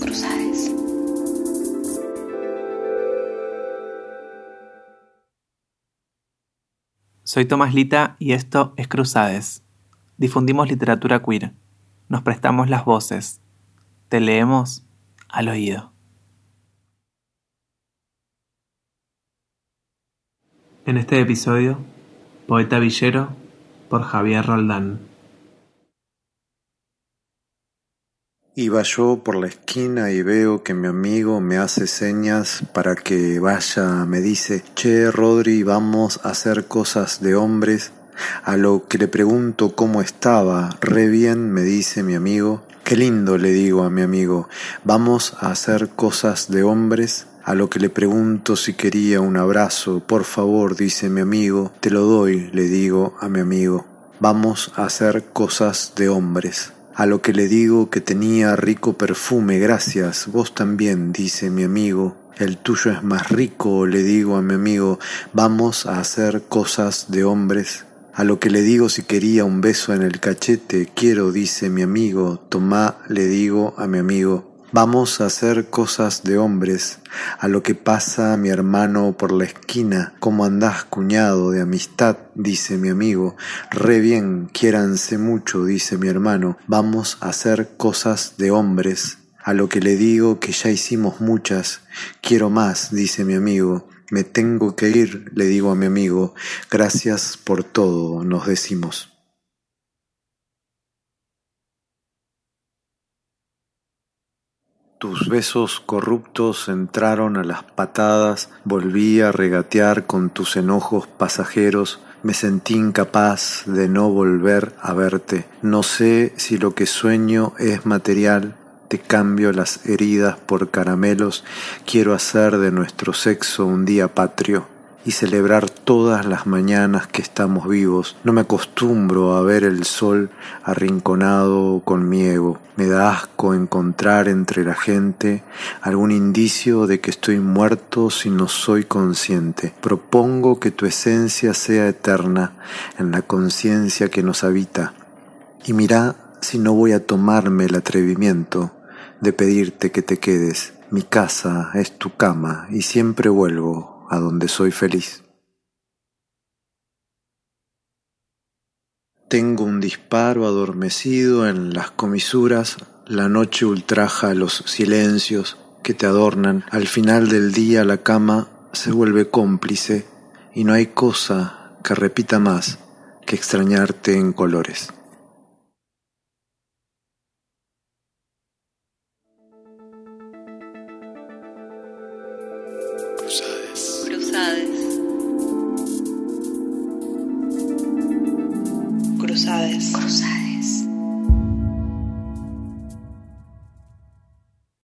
Cruzades. Soy Tomás Lita y esto es Cruzades. Difundimos literatura queer. Nos prestamos las voces. Te leemos al oído. En este episodio, Poeta Villero por Javier Roldán. Iba yo por la esquina y veo que mi amigo me hace señas para que vaya, me dice, che, Rodri, vamos a hacer cosas de hombres. A lo que le pregunto cómo estaba, re bien, me dice mi amigo. Qué lindo, le digo a mi amigo, vamos a hacer cosas de hombres. A lo que le pregunto si quería un abrazo, por favor, dice mi amigo, te lo doy, le digo a mi amigo. Vamos a hacer cosas de hombres. A lo que le digo que tenía rico perfume, gracias, vos también, dice mi amigo. El tuyo es más rico, le digo a mi amigo, vamos a hacer cosas de hombres. A lo que le digo si quería un beso en el cachete, quiero, dice mi amigo, tomá, le digo a mi amigo. Vamos a hacer cosas de hombres, a lo que pasa mi hermano por la esquina. ¿Cómo andás, cuñado de amistad? dice mi amigo. Re bien, quiéranse mucho, dice mi hermano. Vamos a hacer cosas de hombres. A lo que le digo que ya hicimos muchas. Quiero más, dice mi amigo. Me tengo que ir, le digo a mi amigo. Gracias por todo, nos decimos. Tus besos corruptos entraron a las patadas, volví a regatear con tus enojos pasajeros, me sentí incapaz de no volver a verte. No sé si lo que sueño es material, te cambio las heridas por caramelos, quiero hacer de nuestro sexo un día patrio y celebrar todas las mañanas que estamos vivos. No me acostumbro a ver el sol arrinconado con mi ego. Me da asco encontrar entre la gente algún indicio de que estoy muerto si no soy consciente. Propongo que tu esencia sea eterna en la conciencia que nos habita. Y mira si no voy a tomarme el atrevimiento de pedirte que te quedes. Mi casa es tu cama y siempre vuelvo a donde soy feliz. Tengo un disparo adormecido en las comisuras, la noche ultraja los silencios que te adornan, al final del día la cama se vuelve cómplice y no hay cosa que repita más que extrañarte en colores. Cruzades. Cruzades.